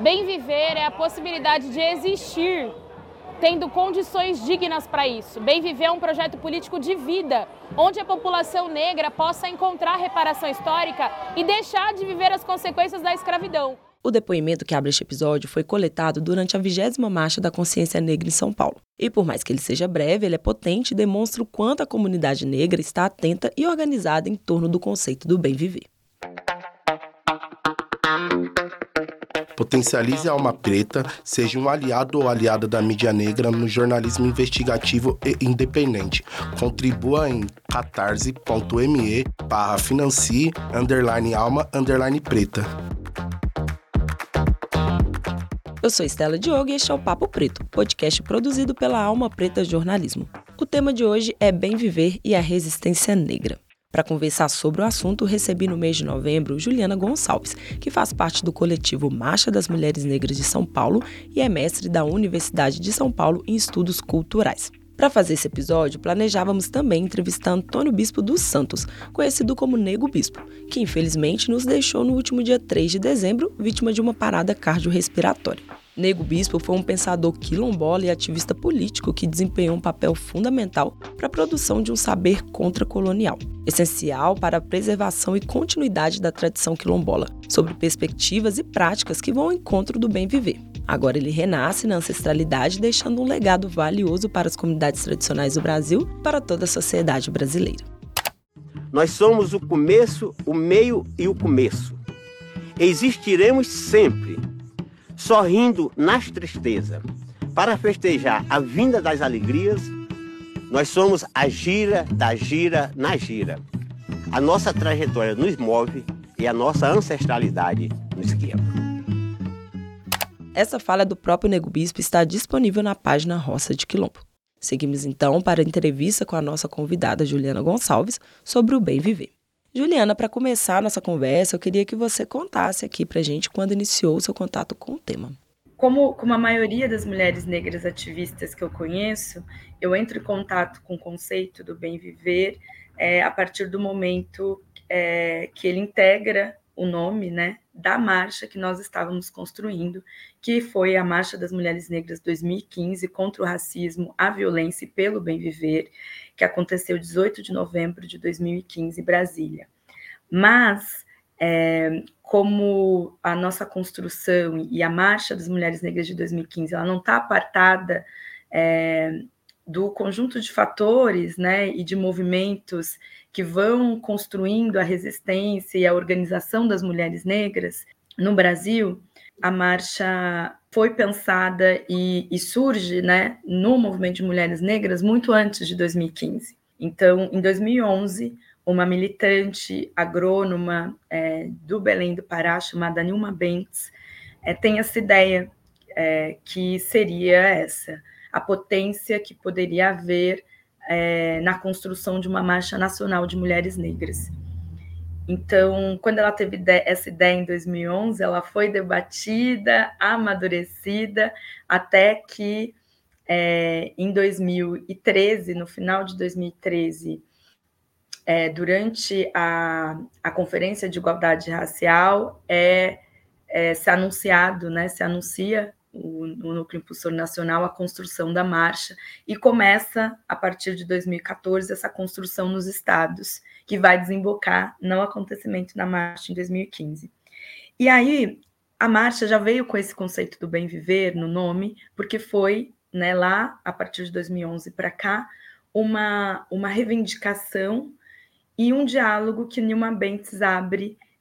Bem viver é a possibilidade de existir tendo condições dignas para isso. Bem Viver é um projeto político de vida, onde a população negra possa encontrar reparação histórica e deixar de viver as consequências da escravidão. O depoimento que abre este episódio foi coletado durante a vigésima Marcha da Consciência Negra em São Paulo. E por mais que ele seja breve, ele é potente e demonstra o quanto a comunidade negra está atenta e organizada em torno do conceito do bem viver. Potencialize a alma preta, seja um aliado ou aliada da mídia negra no jornalismo investigativo e independente. Contribua em catarse.me barra financie underline alma underline preta. Eu sou Estela Diogo e este é o Papo Preto, podcast produzido pela Alma Preta Jornalismo. O tema de hoje é Bem Viver e a Resistência Negra. Para conversar sobre o assunto, recebi no mês de novembro Juliana Gonçalves, que faz parte do coletivo Marcha das Mulheres Negras de São Paulo e é mestre da Universidade de São Paulo em Estudos Culturais. Para fazer esse episódio, planejávamos também entrevistar Antônio Bispo dos Santos, conhecido como Nego Bispo, que infelizmente nos deixou no último dia 3 de dezembro, vítima de uma parada cardiorrespiratória. Nego Bispo foi um pensador quilombola e ativista político que desempenhou um papel fundamental para a produção de um saber contracolonial, essencial para a preservação e continuidade da tradição quilombola, sobre perspectivas e práticas que vão ao encontro do bem viver. Agora ele renasce na ancestralidade, deixando um legado valioso para as comunidades tradicionais do Brasil e para toda a sociedade brasileira. Nós somos o começo, o meio e o começo. Existiremos sempre sorrindo nas tristezas. Para festejar a vinda das alegrias, nós somos a gira da gira na gira. A nossa trajetória nos move e a nossa ancestralidade nos guia. Essa fala do próprio Nego Bispo está disponível na página Roça de Quilombo. Seguimos então para a entrevista com a nossa convidada Juliana Gonçalves sobre o bem viver. Juliana, para começar a nossa conversa, eu queria que você contasse aqui para gente quando iniciou o seu contato com o tema. Como, como a maioria das mulheres negras ativistas que eu conheço, eu entro em contato com o conceito do bem viver é, a partir do momento é, que ele integra o nome né, da marcha que nós estávamos construindo, que foi a Marcha das Mulheres Negras 2015 contra o racismo, a violência e pelo bem viver, que aconteceu 18 de novembro de 2015 em Brasília. Mas, é, como a nossa construção e a Marcha das Mulheres Negras de 2015 ela não está apartada é, do conjunto de fatores né, e de movimentos que vão construindo a resistência e a organização das mulheres negras no Brasil, a marcha foi pensada e, e, surge né, no movimento de mulheres negras muito antes de 2015. Então, em 2011, uma militante agrônoma é, do Belém do Pará, chamada Nilma Bentes, é, tem essa ideia é, que seria essa, a potência que poderia haver é, na construção de uma marcha nacional de mulheres negras. Então, quando ela teve essa ideia em 2011, ela foi debatida, amadurecida, até que é, em 2013, no final de 2013, é, durante a, a Conferência de Igualdade Racial, é, é se anunciado, né, se anuncia o, o Núcleo Impulsor Nacional a construção da marcha e começa, a partir de 2014, essa construção nos estados que vai desembocar no acontecimento da marcha em 2015. E aí, a marcha já veio com esse conceito do bem viver no nome, porque foi né, lá, a partir de 2011 para cá, uma, uma reivindicação e um diálogo que Nilma Bentes abre,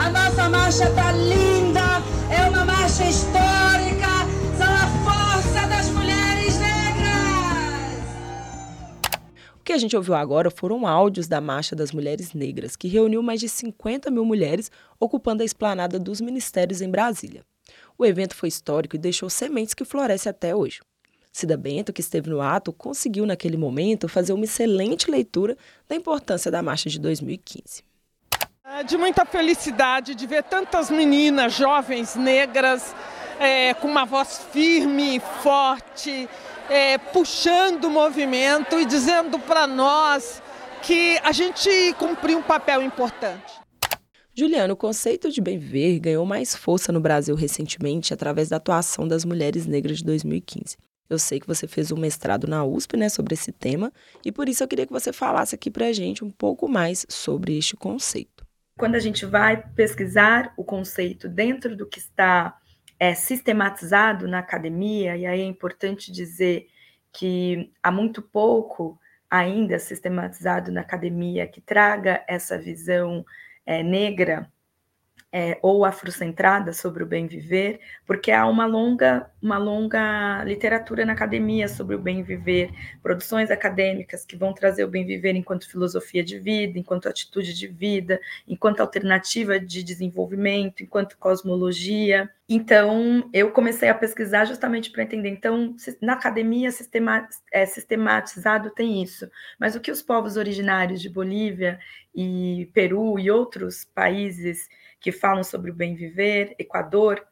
A nossa marcha está linda, é uma marcha histórica, são a força das mulheres negras. que a gente ouviu agora foram áudios da Marcha das Mulheres Negras, que reuniu mais de 50 mil mulheres ocupando a esplanada dos ministérios em Brasília. O evento foi histórico e deixou sementes que florescem até hoje. Cida Bento, que esteve no ato, conseguiu naquele momento fazer uma excelente leitura da importância da marcha de 2015. É de muita felicidade de ver tantas meninas jovens negras é, com uma voz firme, forte, é, puxando o movimento e dizendo para nós que a gente cumpriu um papel importante. Juliano, o conceito de bem viver ganhou mais força no Brasil recentemente através da atuação das mulheres negras de 2015. Eu sei que você fez um mestrado na USP né, sobre esse tema e por isso eu queria que você falasse aqui para a gente um pouco mais sobre este conceito. Quando a gente vai pesquisar o conceito dentro do que está é, sistematizado na academia, e aí é importante dizer que há muito pouco ainda sistematizado na academia que traga essa visão é, negra é, ou afrocentrada sobre o bem viver, porque há uma longa, uma longa literatura na academia sobre o bem viver, produções acadêmicas que vão trazer o bem viver enquanto filosofia de vida, enquanto atitude de vida, enquanto alternativa de desenvolvimento, enquanto cosmologia. Então, eu comecei a pesquisar justamente para entender. Então, na academia sistema, é, sistematizado tem isso, mas o que os povos originários de Bolívia e Peru e outros países que falam sobre o bem viver, Equador,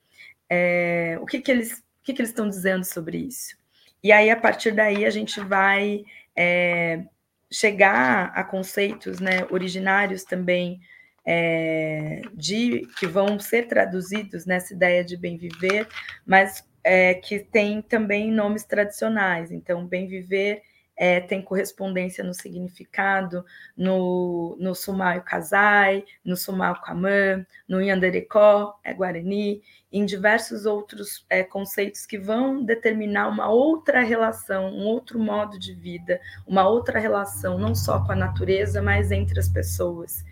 é, o que, que eles o que, que eles estão dizendo sobre isso? E aí, a partir daí, a gente vai é, chegar a conceitos né, originários também é, de que vão ser traduzidos nessa ideia de bem viver, mas é, que tem também nomes tradicionais. Então, bem viver é, tem correspondência no significado no, no Sumaio Kazai, no Sumaio Kamã, no Yanderecó, é Guarani, em diversos outros é, conceitos que vão determinar uma outra relação, um outro modo de vida, uma outra relação, não só com a natureza, mas entre as pessoas.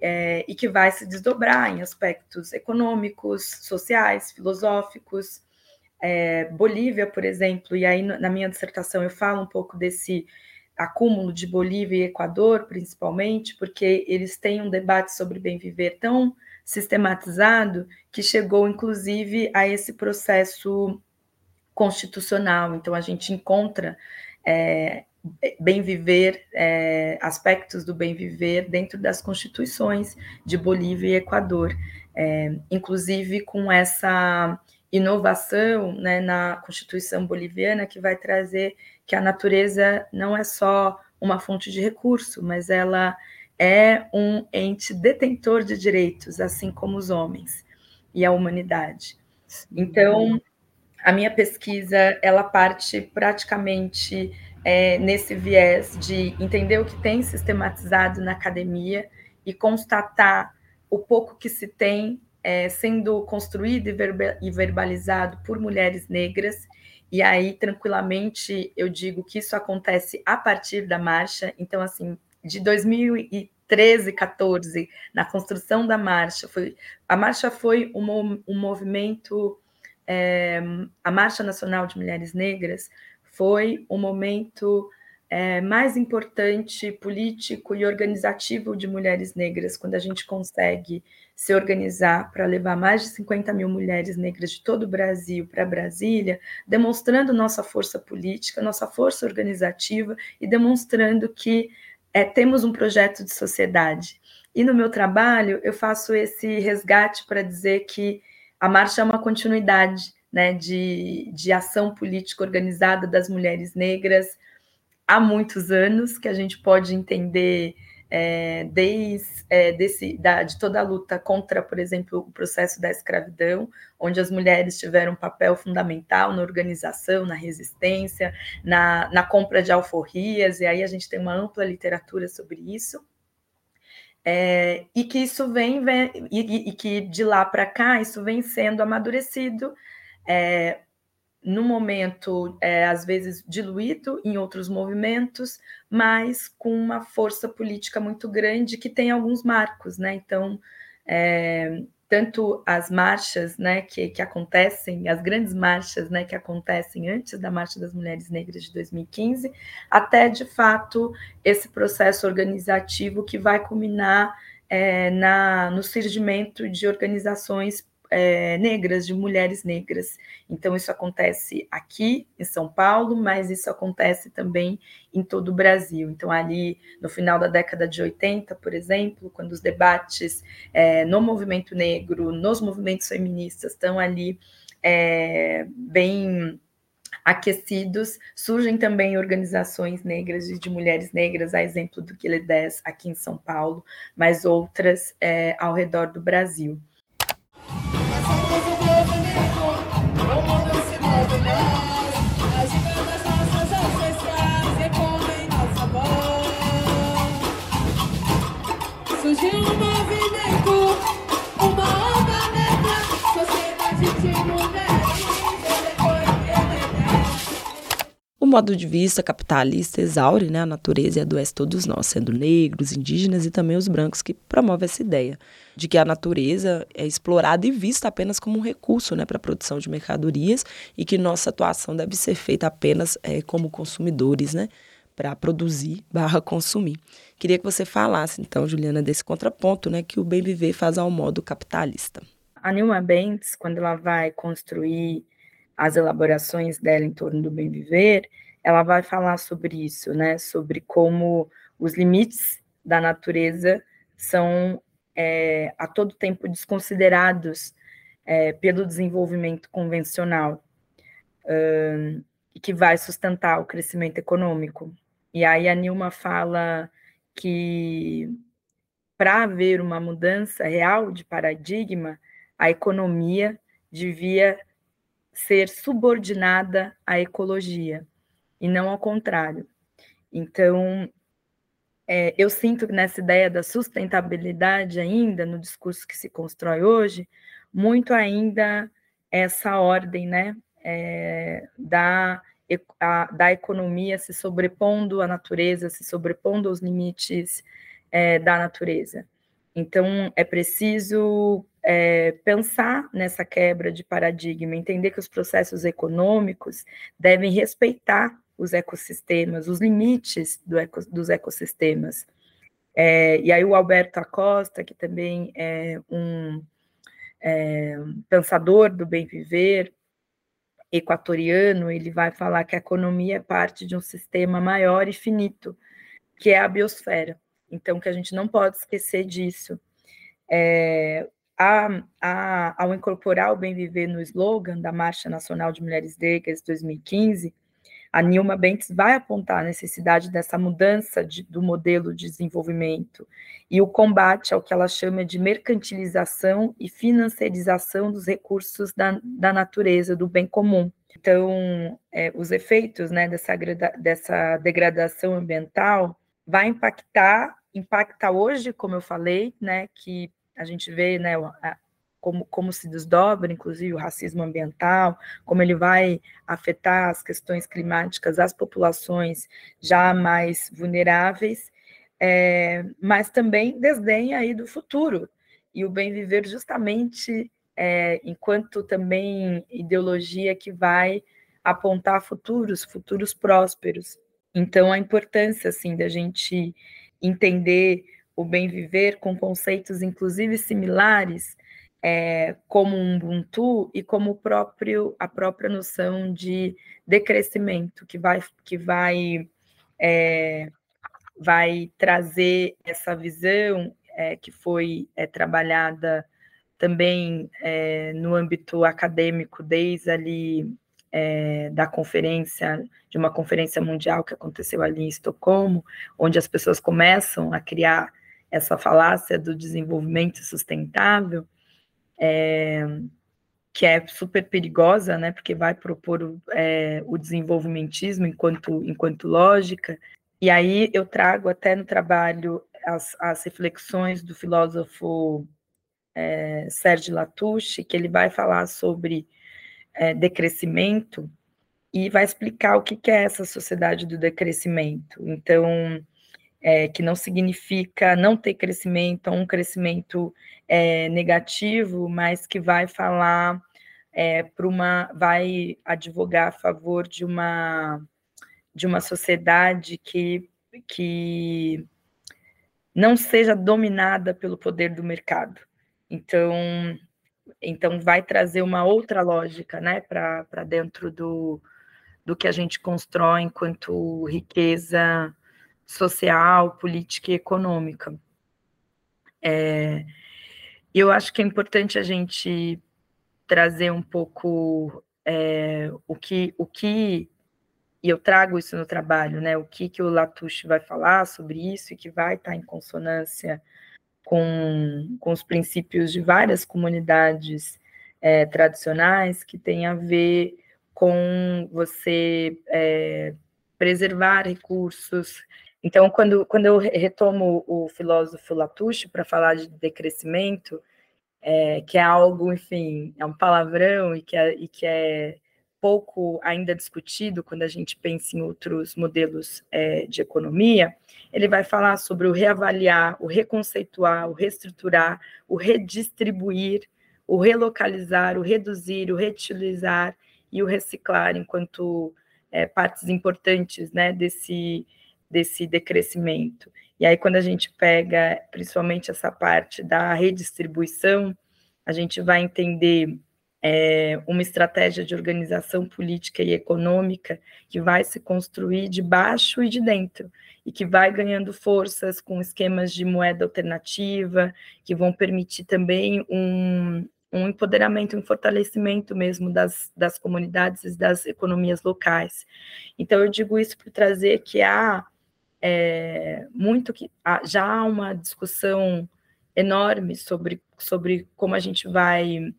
É, e que vai se desdobrar em aspectos econômicos, sociais, filosóficos, é, Bolívia, por exemplo, e aí na minha dissertação eu falo um pouco desse acúmulo de Bolívia e Equador, principalmente, porque eles têm um debate sobre bem viver tão sistematizado que chegou, inclusive, a esse processo constitucional. Então, a gente encontra é, bem viver, é, aspectos do bem viver dentro das constituições de Bolívia e Equador, é, inclusive com essa inovação né, na Constituição boliviana que vai trazer que a natureza não é só uma fonte de recurso, mas ela é um ente detentor de direitos, assim como os homens e a humanidade. Então, a minha pesquisa ela parte praticamente é, nesse viés de entender o que tem sistematizado na academia e constatar o pouco que se tem é, sendo construído e verbalizado por mulheres negras, e aí, tranquilamente, eu digo que isso acontece a partir da marcha. Então, assim, de 2013, 14, na construção da marcha, foi, a marcha foi um, um movimento, é, a Marcha Nacional de Mulheres Negras foi um momento é, mais importante político e organizativo de mulheres negras, quando a gente consegue se organizar para levar mais de 50 mil mulheres negras de todo o Brasil para Brasília, demonstrando nossa força política, nossa força organizativa e demonstrando que é, temos um projeto de sociedade. E no meu trabalho, eu faço esse resgate para dizer que a marcha é uma continuidade né, de, de ação política organizada das mulheres negras há muitos anos, que a gente pode entender é, desde é, desse, da, de toda a luta contra, por exemplo, o processo da escravidão, onde as mulheres tiveram um papel fundamental na organização, na resistência, na, na compra de alforrias, e aí a gente tem uma ampla literatura sobre isso. É, e que isso vem, vem e, e, que de lá para cá isso vem sendo amadurecido é, no momento, é, às vezes diluído em outros movimentos, mas com uma força política muito grande que tem alguns marcos, né? Então, é, tanto as marchas né, que, que acontecem, as grandes marchas né, que acontecem antes da Marcha das Mulheres Negras de 2015, até de fato esse processo organizativo que vai culminar é, na, no surgimento de organizações é, negras, de mulheres negras. Então, isso acontece aqui em São Paulo, mas isso acontece também em todo o Brasil. Então, ali no final da década de 80, por exemplo, quando os debates é, no movimento negro, nos movimentos feministas estão ali é, bem aquecidos, surgem também organizações negras e de mulheres negras, a exemplo do Quile 10 aqui em São Paulo, mas outras é, ao redor do Brasil. O modo de vista capitalista exaure né, a natureza e adoece todos nós, sendo negros, indígenas e também os brancos, que promove essa ideia de que a natureza é explorada e vista apenas como um recurso né, para a produção de mercadorias e que nossa atuação deve ser feita apenas é, como consumidores, né? para produzir barra consumir. Queria que você falasse, então, Juliana, desse contraponto né, que o bem viver faz ao modo capitalista. A Nilma Bentes, quando ela vai construir as elaborações dela em torno do bem viver, ela vai falar sobre isso, né? Sobre como os limites da natureza são é, a todo tempo desconsiderados é, pelo desenvolvimento convencional e que vai sustentar o crescimento econômico. E aí a Nilma fala que para haver uma mudança real de paradigma, a economia devia ser subordinada à ecologia e não ao contrário. Então, é, eu sinto que nessa ideia da sustentabilidade ainda, no discurso que se constrói hoje, muito ainda essa ordem né, é, da a, da economia se sobrepondo à natureza, se sobrepondo aos limites é, da natureza. Então, é preciso é, pensar nessa quebra de paradigma, entender que os processos econômicos devem respeitar os ecossistemas, os limites do eco, dos ecossistemas. É, e aí o Alberto Acosta, que também é um é, pensador do bem viver, equatoriano, ele vai falar que a economia é parte de um sistema maior e finito, que é a biosfera. Então, que a gente não pode esquecer disso. É, a, a, ao incorporar o bem viver no slogan da Marcha Nacional de Mulheres Negras 2015, a Nilma Bentes vai apontar a necessidade dessa mudança de, do modelo de desenvolvimento e o combate ao que ela chama de mercantilização e financiarização dos recursos da, da natureza, do bem comum. Então, é, os efeitos né, dessa, dessa degradação ambiental vai impactar, impacta hoje, como eu falei, né, que a gente vê né, como, como se desdobra, inclusive, o racismo ambiental, como ele vai afetar as questões climáticas, as populações já mais vulneráveis, é, mas também desdenha aí do futuro, e o bem viver justamente é, enquanto também ideologia que vai apontar futuros, futuros prósperos. Então, a importância, assim, da gente entender o bem viver com conceitos, inclusive, similares, é, como um Ubuntu e como próprio, a própria noção de decrescimento, que vai, que vai, é, vai trazer essa visão é, que foi é, trabalhada também é, no âmbito acadêmico, desde ali é, da conferência, de uma conferência mundial que aconteceu ali em Estocolmo, onde as pessoas começam a criar essa falácia do desenvolvimento sustentável, é, que é super perigosa, né, porque vai propor é, o desenvolvimentismo enquanto, enquanto lógica, e aí eu trago até no trabalho as, as reflexões do filósofo é, Sérgio Latouche, que ele vai falar sobre é, decrescimento e vai explicar o que, é essa sociedade do decrescimento. Então, é, que não significa não ter crescimento, um crescimento é, negativo, mas que vai falar é, para uma, vai advogar a favor de uma de uma sociedade que, que não seja dominada pelo poder do mercado. Então, então vai trazer uma outra lógica né, para dentro do, do que a gente constrói enquanto riqueza social, política e econômica. É, eu acho que é importante a gente trazer um pouco é, o que o que e eu trago isso no trabalho, né? O que que o Latouche vai falar sobre isso e que vai estar em consonância com, com os princípios de várias comunidades é, tradicionais que tem a ver com você é, preservar recursos, então, quando, quando eu retomo o filósofo Latouche para falar de decrescimento, é, que é algo, enfim, é um palavrão e que é, e que é pouco ainda discutido quando a gente pensa em outros modelos é, de economia, ele vai falar sobre o reavaliar, o reconceituar, o reestruturar, o redistribuir, o relocalizar, o reduzir, o reutilizar e o reciclar enquanto é, partes importantes né, desse desse decrescimento. E aí, quando a gente pega principalmente essa parte da redistribuição, a gente vai entender é, uma estratégia de organização política e econômica que vai se construir de baixo e de dentro, e que vai ganhando forças com esquemas de moeda alternativa, que vão permitir também um, um empoderamento, um fortalecimento mesmo das, das comunidades e das economias locais. Então, eu digo isso para trazer que há é, muito que já há uma discussão enorme sobre, sobre como a gente vai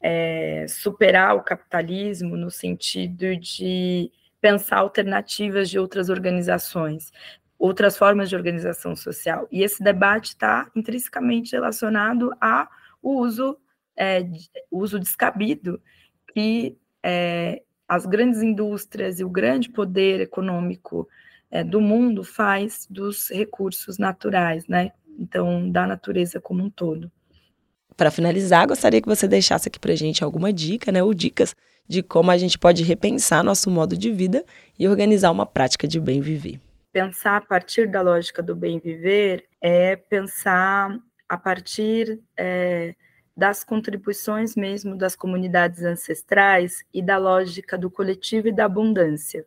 é, superar o capitalismo no sentido de pensar alternativas de outras organizações, outras formas de organização social. E esse debate está intrinsecamente relacionado ao uso, é, uso descabido que é, as grandes indústrias e o grande poder econômico é, do mundo faz dos recursos naturais, né? Então, da natureza como um todo. Para finalizar, gostaria que você deixasse aqui para gente alguma dica, né, ou dicas de como a gente pode repensar nosso modo de vida e organizar uma prática de bem viver. Pensar a partir da lógica do bem viver é pensar a partir é, das contribuições mesmo das comunidades ancestrais e da lógica do coletivo e da abundância.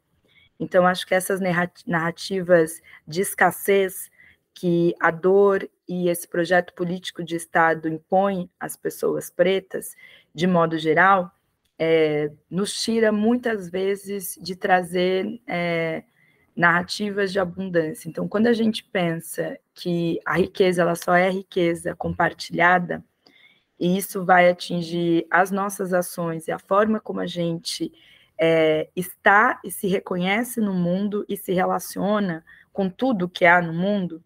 Então, acho que essas narrativas de escassez que a dor e esse projeto político de Estado impõe às pessoas pretas, de modo geral, é, nos tira muitas vezes de trazer é, narrativas de abundância. Então, quando a gente pensa que a riqueza ela só é riqueza compartilhada, e isso vai atingir as nossas ações e a forma como a gente é, está e se reconhece no mundo e se relaciona com tudo que há no mundo,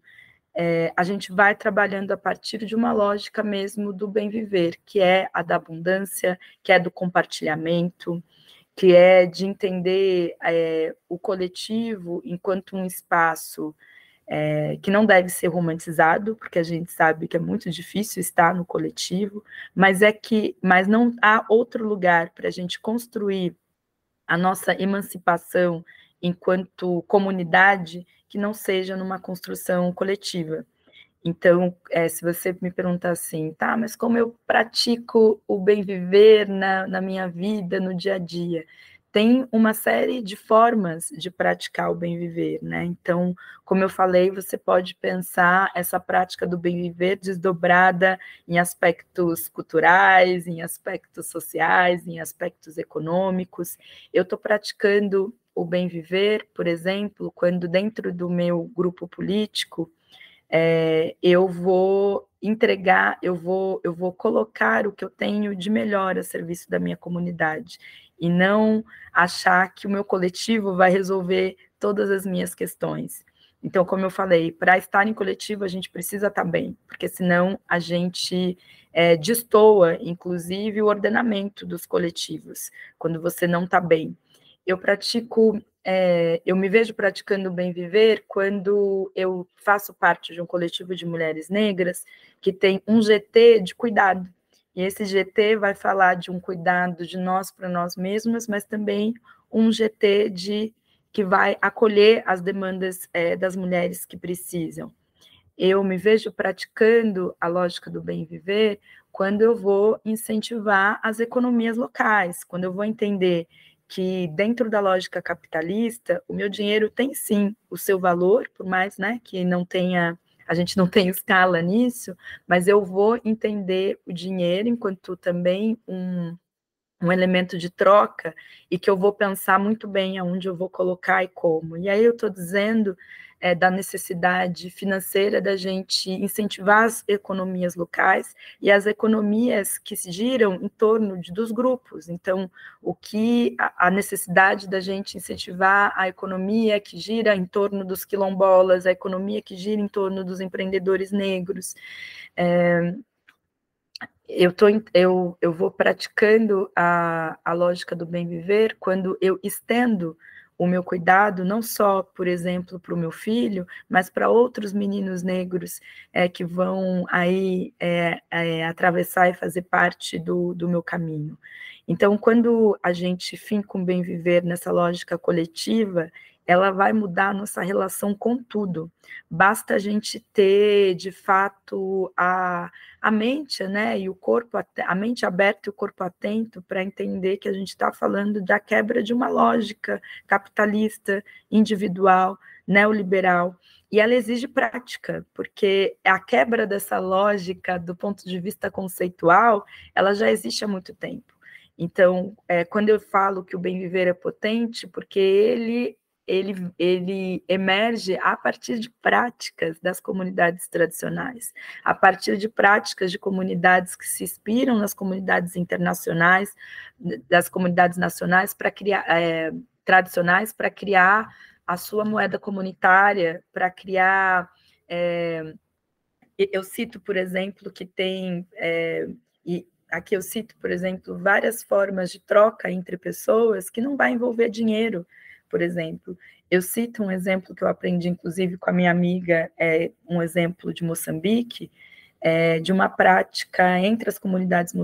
é, a gente vai trabalhando a partir de uma lógica mesmo do bem viver, que é a da abundância, que é do compartilhamento, que é de entender é, o coletivo enquanto um espaço é, que não deve ser romantizado, porque a gente sabe que é muito difícil estar no coletivo, mas é que, mas não há outro lugar para a gente construir a nossa emancipação enquanto comunidade que não seja numa construção coletiva. Então, é, se você me perguntar assim, tá, mas como eu pratico o bem viver na, na minha vida, no dia a dia? tem uma série de formas de praticar o bem viver, né? Então, como eu falei, você pode pensar essa prática do bem viver desdobrada em aspectos culturais, em aspectos sociais, em aspectos econômicos. Eu estou praticando o bem viver, por exemplo, quando dentro do meu grupo político é, eu vou entregar, eu vou, eu vou colocar o que eu tenho de melhor a serviço da minha comunidade e não achar que o meu coletivo vai resolver todas as minhas questões. Então, como eu falei, para estar em coletivo a gente precisa estar bem, porque senão a gente é, destoa, inclusive, o ordenamento dos coletivos, quando você não está bem. Eu pratico é, eu me vejo praticando o bem viver quando eu faço parte de um coletivo de mulheres negras que tem um GT de cuidado. E esse GT vai falar de um cuidado de nós para nós mesmas, mas também um GT de que vai acolher as demandas é, das mulheres que precisam. Eu me vejo praticando a lógica do bem viver quando eu vou incentivar as economias locais, quando eu vou entender que dentro da lógica capitalista, o meu dinheiro tem sim o seu valor, por mais né, que não tenha a gente não tem escala nisso, mas eu vou entender o dinheiro enquanto também um, um elemento de troca e que eu vou pensar muito bem aonde eu vou colocar e como. E aí eu estou dizendo é, da necessidade financeira da gente incentivar as economias locais e as economias que se giram em torno de, dos grupos. Então, o que a, a necessidade da gente incentivar a economia que gira em torno dos quilombolas, a economia que gira em torno dos empreendedores negros. É, eu, tô, eu, eu vou praticando a, a lógica do bem viver quando eu estendo o meu cuidado, não só, por exemplo, para o meu filho, mas para outros meninos negros é, que vão aí é, é, atravessar e fazer parte do, do meu caminho. Então, quando a gente finca um bem viver nessa lógica coletiva, ela vai mudar a nossa relação com tudo. Basta a gente ter, de fato, a, a mente, né, e o corpo, a mente aberta e o corpo atento para entender que a gente está falando da quebra de uma lógica capitalista, individual, neoliberal. E ela exige prática, porque a quebra dessa lógica do ponto de vista conceitual, ela já existe há muito tempo. Então, é, quando eu falo que o bem viver é potente, porque ele ele, ele emerge a partir de práticas das comunidades tradicionais, a partir de práticas de comunidades que se inspiram nas comunidades internacionais, das comunidades nacionais para criar é, tradicionais para criar a sua moeda comunitária, para criar é, eu cito, por exemplo, que tem é, e aqui eu cito, por exemplo, várias formas de troca entre pessoas que não vai envolver dinheiro, por exemplo. Eu cito um exemplo que eu aprendi, inclusive, com a minha amiga, é um exemplo de Moçambique, é, de uma prática entre as comunidades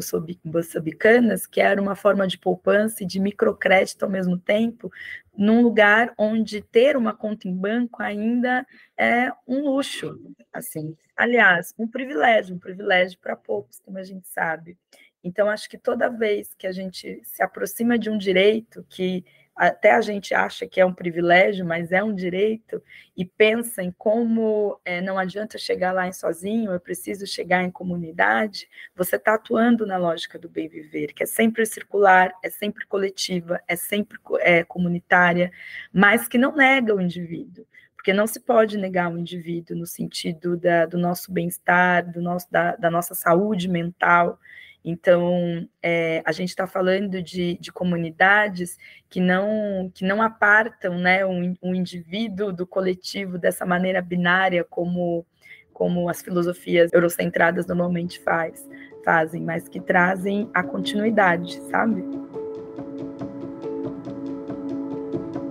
moçambicanas, que era uma forma de poupança e de microcrédito ao mesmo tempo, num lugar onde ter uma conta em banco ainda é um luxo, assim. Aliás, um privilégio, um privilégio para poucos, como a gente sabe. Então, acho que toda vez que a gente se aproxima de um direito que até a gente acha que é um privilégio, mas é um direito, e pensa em como é, não adianta chegar lá em sozinho, eu preciso chegar em comunidade, você está atuando na lógica do bem viver, que é sempre circular, é sempre coletiva, é sempre é, comunitária, mas que não nega o indivíduo porque não se pode negar o indivíduo no sentido da, do nosso bem-estar, do nosso, da, da nossa saúde mental. Então, é, a gente está falando de, de, comunidades que não, que não apartam né, um, um, indivíduo do coletivo dessa maneira binária como, como as filosofias eurocentradas normalmente faz, fazem, mas que trazem a continuidade, sabe?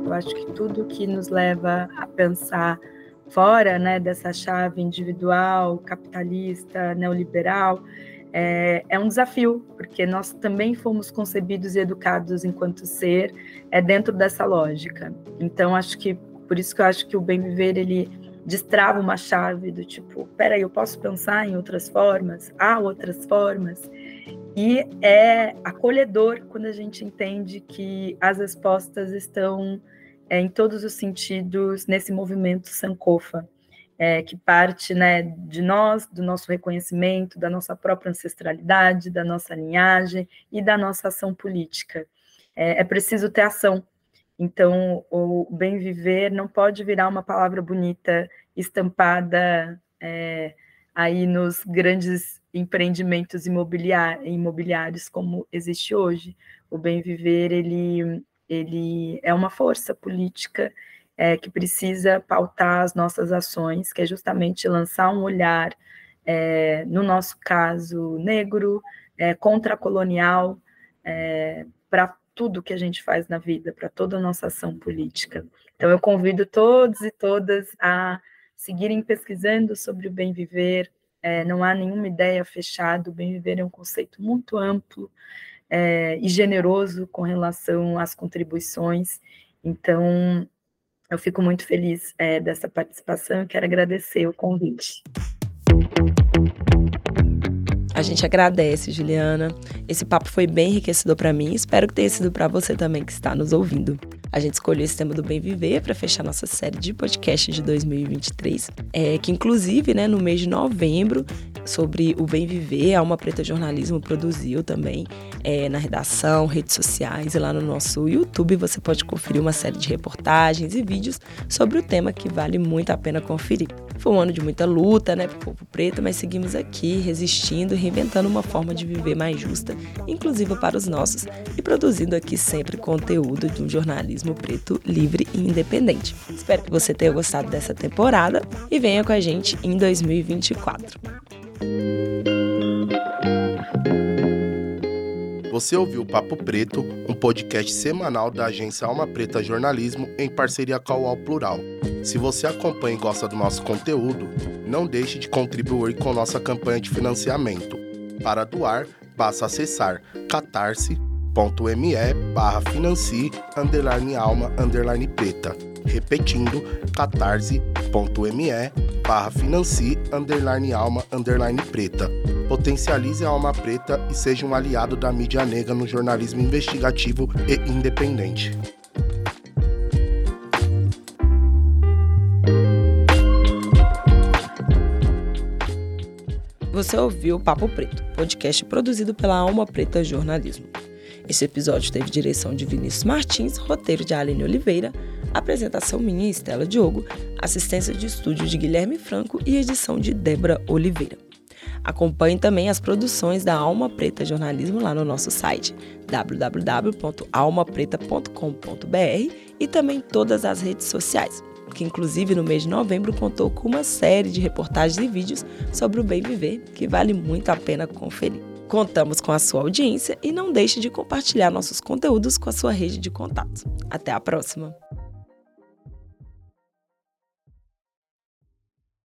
Eu acho que tudo que nos leva a pensar fora né, dessa chave individual, capitalista, neoliberal, é, é, um desafio, porque nós também fomos concebidos e educados enquanto ser é dentro dessa lógica. Então, acho que por isso que eu acho que o bem viver ele destrava uma chave do tipo, peraí, eu posso pensar em outras formas, há outras formas, e é acolhedor quando a gente entende que as respostas estão é, em todos os sentidos nesse movimento Sankofa é, que parte né, de nós, do nosso reconhecimento, da nossa própria ancestralidade, da nossa linhagem e da nossa ação política. É, é preciso ter ação. Então, o bem viver não pode virar uma palavra bonita estampada é, aí nos grandes empreendimentos imobiliários como existe hoje. O bem viver ele, ele é uma força política é, que precisa pautar as nossas ações, que é justamente lançar um olhar, é, no nosso caso, negro, é, contracolonial, é, para tudo que a gente faz na vida, para toda a nossa ação política. Então, eu convido todos e todas a seguirem pesquisando sobre o bem viver. É, não há nenhuma ideia fechada, o bem viver é um conceito muito amplo é, e generoso com relação às contribuições. Então, eu fico muito feliz é, dessa participação e quero agradecer o convite. A gente agradece, Juliana. Esse papo foi bem enriquecedor para mim. Espero que tenha sido para você também que está nos ouvindo. A gente escolheu esse tema do Bem Viver para fechar nossa série de podcast de 2023, é, que inclusive, né, no mês de novembro, sobre o Bem Viver, a Alma Preta Jornalismo produziu também é, na redação, redes sociais e lá no nosso YouTube você pode conferir uma série de reportagens e vídeos sobre o tema que vale muito a pena conferir. Foi um ano de muita luta, né, para o povo preto, mas seguimos aqui resistindo reinventando uma forma de viver mais justa, inclusive para os nossos, e produzindo aqui sempre conteúdo de um jornalismo preto livre e independente. Espero que você tenha gostado dessa temporada e venha com a gente em 2024. Você ouviu o Papo Preto, um podcast semanal da agência Alma Preta Jornalismo em parceria com a UOL Plural. Se você acompanha e gosta do nosso conteúdo, não deixe de contribuir com nossa campanha de financiamento. Para doar, basta acessar catarse.me barra financie underline alma underline preta. Repetindo, catarse.me barra financie underline alma underline preta. Potencialize a alma preta e seja um aliado da mídia negra no jornalismo investigativo e independente. Você ouviu Papo Preto, podcast produzido pela Alma Preta Jornalismo. Esse episódio teve direção de Vinícius Martins, roteiro de Aline Oliveira, apresentação minha, Estela Diogo, assistência de estúdio de Guilherme Franco e edição de Débora Oliveira. Acompanhe também as produções da Alma Preta Jornalismo lá no nosso site www.almapreta.com.br e também todas as redes sociais, que inclusive no mês de novembro contou com uma série de reportagens e vídeos sobre o bem viver que vale muito a pena conferir. Contamos com a sua audiência e não deixe de compartilhar nossos conteúdos com a sua rede de contatos. Até a próxima!